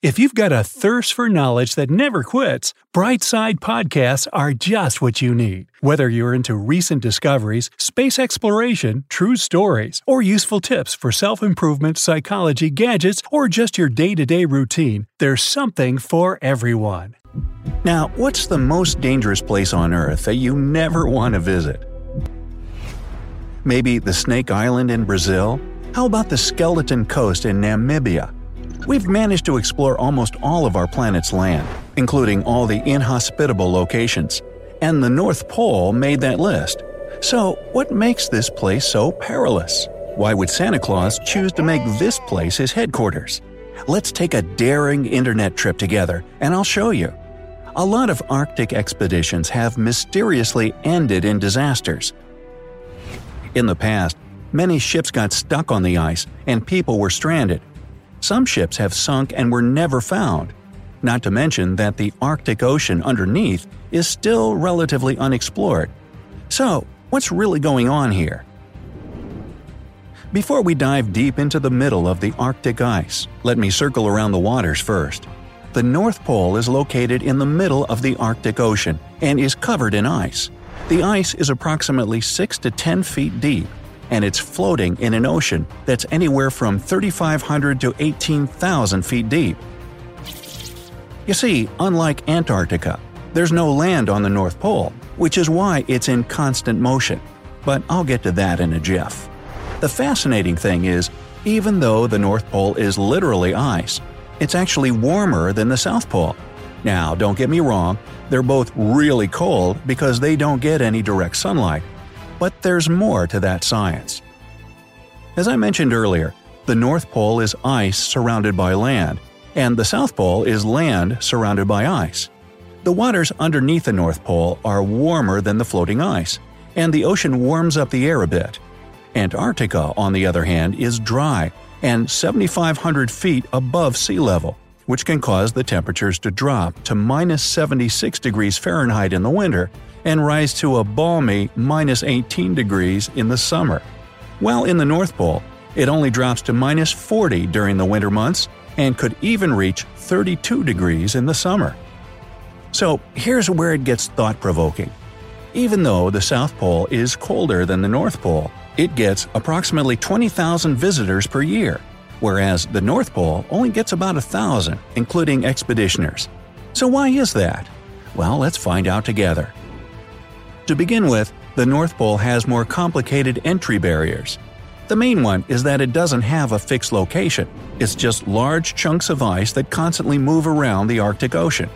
If you've got a thirst for knowledge that never quits, Brightside Podcasts are just what you need. Whether you're into recent discoveries, space exploration, true stories, or useful tips for self improvement, psychology, gadgets, or just your day to day routine, there's something for everyone. Now, what's the most dangerous place on Earth that you never want to visit? Maybe the Snake Island in Brazil? How about the Skeleton Coast in Namibia? We've managed to explore almost all of our planet's land, including all the inhospitable locations. And the North Pole made that list. So, what makes this place so perilous? Why would Santa Claus choose to make this place his headquarters? Let's take a daring internet trip together, and I'll show you. A lot of Arctic expeditions have mysteriously ended in disasters. In the past, many ships got stuck on the ice and people were stranded. Some ships have sunk and were never found. Not to mention that the Arctic Ocean underneath is still relatively unexplored. So, what's really going on here? Before we dive deep into the middle of the Arctic ice, let me circle around the waters first. The North Pole is located in the middle of the Arctic Ocean and is covered in ice. The ice is approximately 6 to 10 feet deep, and it's floating in an ocean that's anywhere from 3,500 to 18,000 feet deep. You see, unlike Antarctica, there's no land on the North Pole, which is why it's in constant motion. But I'll get to that in a jiff. The fascinating thing is, even though the North Pole is literally ice, it's actually warmer than the South Pole. Now, don't get me wrong, they're both really cold because they don't get any direct sunlight. But there's more to that science. As I mentioned earlier, the North Pole is ice surrounded by land, and the South Pole is land surrounded by ice. The waters underneath the North Pole are warmer than the floating ice, and the ocean warms up the air a bit. Antarctica, on the other hand, is dry and 7,500 feet above sea level, which can cause the temperatures to drop to minus 76 degrees Fahrenheit in the winter and rise to a balmy minus 18 degrees in the summer. While in the North Pole, it only drops to minus 40 during the winter months and could even reach 32 degrees in the summer. So here's where it gets thought provoking. Even though the South Pole is colder than the North Pole, it gets approximately 20,000 visitors per year, whereas the North Pole only gets about a thousand, including expeditioners. So why is that? Well, let's find out together. To begin with, the North Pole has more complicated entry barriers. The main one is that it doesn't have a fixed location, it's just large chunks of ice that constantly move around the Arctic Ocean.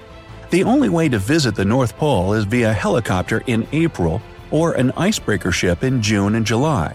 The only way to visit the North Pole is via helicopter in April or an icebreaker ship in June and July.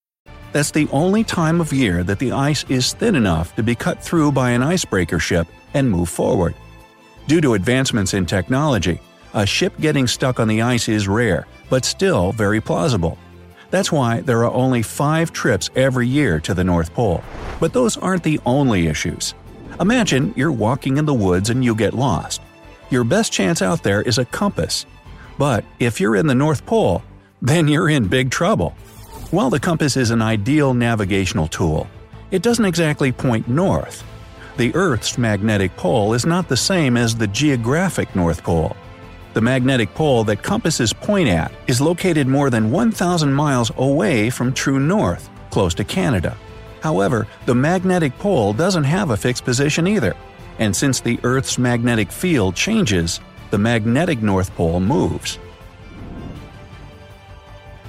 That's the only time of year that the ice is thin enough to be cut through by an icebreaker ship and move forward. Due to advancements in technology, a ship getting stuck on the ice is rare, but still very plausible. That's why there are only five trips every year to the North Pole. But those aren't the only issues. Imagine you're walking in the woods and you get lost. Your best chance out there is a compass. But if you're in the North Pole, then you're in big trouble. While the compass is an ideal navigational tool, it doesn't exactly point north. The Earth's magnetic pole is not the same as the geographic North Pole. The magnetic pole that compasses point at is located more than 1,000 miles away from true north, close to Canada. However, the magnetic pole doesn't have a fixed position either. and since the Earth's magnetic field changes, the magnetic North Pole moves.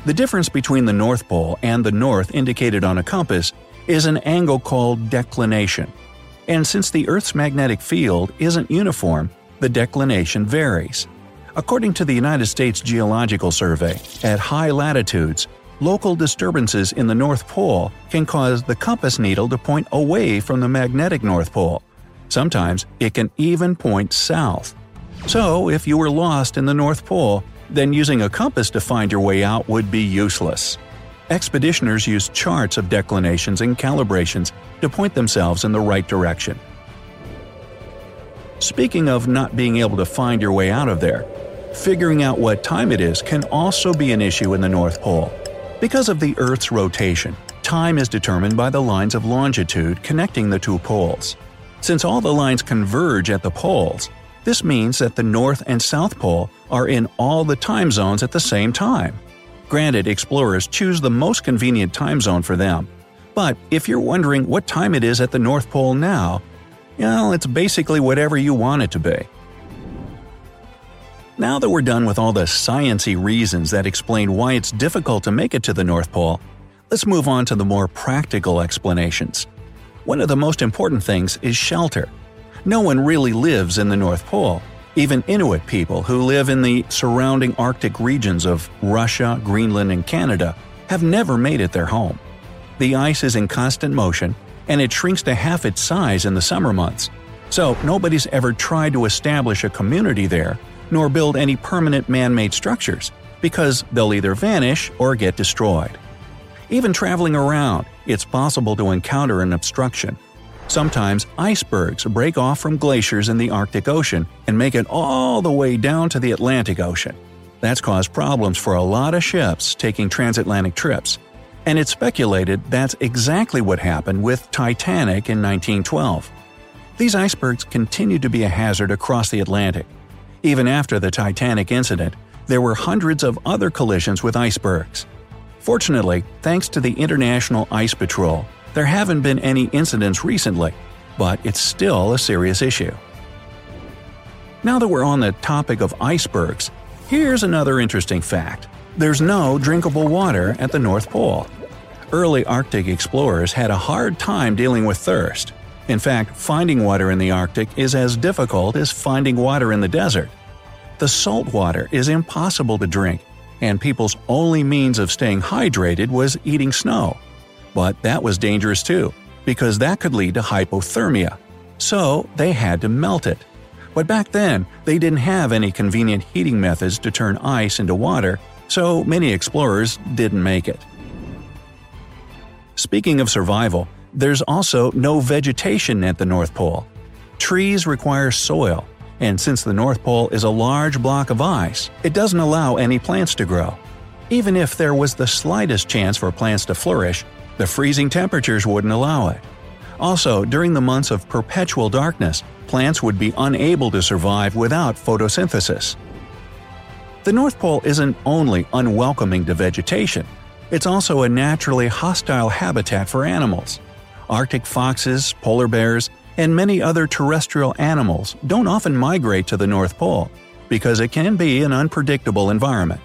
The difference between the North Pole and the north indicated on a compass is an angle called declination. And since the Earth's magnetic field isn't uniform, the declination varies. According to the United States Geological Survey, at high latitudes, local disturbances in the North Pole can cause the compass needle to point away from the magnetic North Pole. Sometimes it can even point south. So, if you were lost in the North Pole, then using a compass to find your way out would be useless. Expeditioners use charts of declinations and calibrations to point themselves in the right direction. Speaking of not being able to find your way out of there, figuring out what time it is can also be an issue in the North Pole. Because of the Earth's rotation, time is determined by the lines of longitude connecting the two poles. Since all the lines converge at the poles, this means that the North and South Pole are in all the time zones at the same time. Granted, explorers choose the most convenient time zone for them. But if you're wondering what time it is at the North Pole now, well, it's basically whatever you want it to be. Now that we're done with all the sciency reasons that explain why it's difficult to make it to the North Pole, let's move on to the more practical explanations. One of the most important things is shelter. No one really lives in the North Pole. Even Inuit people who live in the surrounding Arctic regions of Russia, Greenland, and Canada have never made it their home. The ice is in constant motion, and it shrinks to half its size in the summer months. So nobody's ever tried to establish a community there nor build any permanent man made structures, because they'll either vanish or get destroyed. Even traveling around, it's possible to encounter an obstruction. Sometimes icebergs break off from glaciers in the Arctic Ocean and make it all the way down to the Atlantic Ocean. That's caused problems for a lot of ships taking transatlantic trips. And it's speculated that's exactly what happened with Titanic in 1912. These icebergs continue to be a hazard across the Atlantic, even after the Titanic incident, there were hundreds of other collisions with icebergs. Fortunately, thanks to the International Ice Patrol, there haven't been any incidents recently, but it's still a serious issue. Now that we're on the topic of icebergs, here's another interesting fact. There's no drinkable water at the North Pole. Early Arctic explorers had a hard time dealing with thirst, in fact, finding water in the Arctic is as difficult as finding water in the desert. The salt water is impossible to drink, and people's only means of staying hydrated was eating snow. But that was dangerous too, because that could lead to hypothermia. So they had to melt it. But back then, they didn't have any convenient heating methods to turn ice into water, so many explorers didn't make it. Speaking of survival, there's also no vegetation at the North Pole. Trees require soil, and since the North Pole is a large block of ice, it doesn't allow any plants to grow. Even if there was the slightest chance for plants to flourish, the freezing temperatures wouldn't allow it. Also, during the months of perpetual darkness, plants would be unable to survive without photosynthesis. The North Pole isn't only unwelcoming to vegetation, it's also a naturally hostile habitat for animals. Arctic foxes, polar bears, and many other terrestrial animals don't often migrate to the North Pole because it can be an unpredictable environment.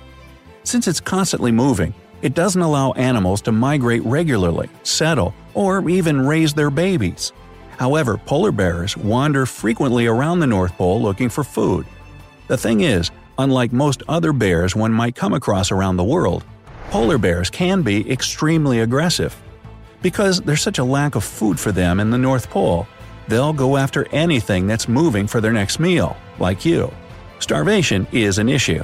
Since it's constantly moving, it doesn't allow animals to migrate regularly, settle, or even raise their babies. However, polar bears wander frequently around the North Pole looking for food. The thing is, unlike most other bears one might come across around the world, polar bears can be extremely aggressive. Because there's such a lack of food for them in the North Pole, they'll go after anything that's moving for their next meal, like you. Starvation is an issue.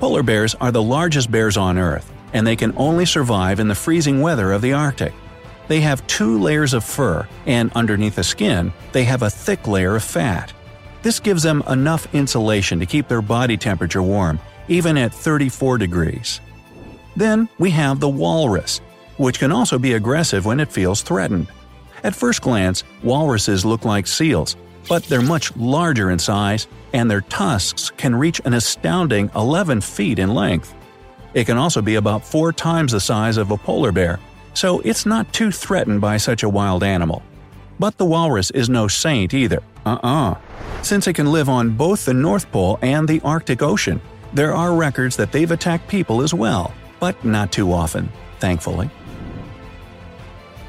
Polar bears are the largest bears on Earth, and they can only survive in the freezing weather of the Arctic. They have two layers of fur, and underneath the skin, they have a thick layer of fat. This gives them enough insulation to keep their body temperature warm, even at 34 degrees. Then we have the walrus, which can also be aggressive when it feels threatened. At first glance, walruses look like seals, but they're much larger in size, and their tusks can reach an astounding 11 feet in length. It can also be about four times the size of a polar bear, so it's not too threatened by such a wild animal. But the walrus is no saint either. Uh uh Since it can live on both the North Pole and the Arctic Ocean, there are records that they've attacked people as well, but not too often, thankfully.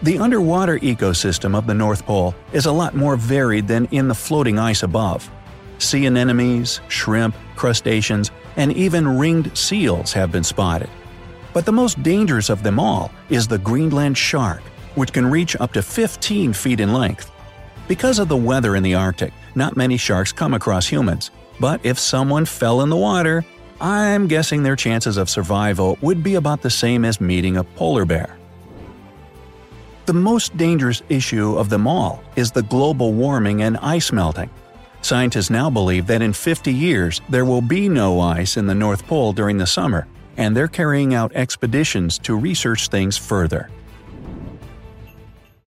The underwater ecosystem of the North Pole is a lot more varied than in the floating ice above. Sea anemones, shrimp, crustaceans, and even ringed seals have been spotted. But the most dangerous of them all is the Greenland shark, which can reach up to 15 feet in length. Because of the weather in the Arctic, not many sharks come across humans, but if someone fell in the water, I'm guessing their chances of survival would be about the same as meeting a polar bear. The most dangerous issue of them all is the global warming and ice melting. Scientists now believe that in 50 years there will be no ice in the North Pole during the summer, and they're carrying out expeditions to research things further.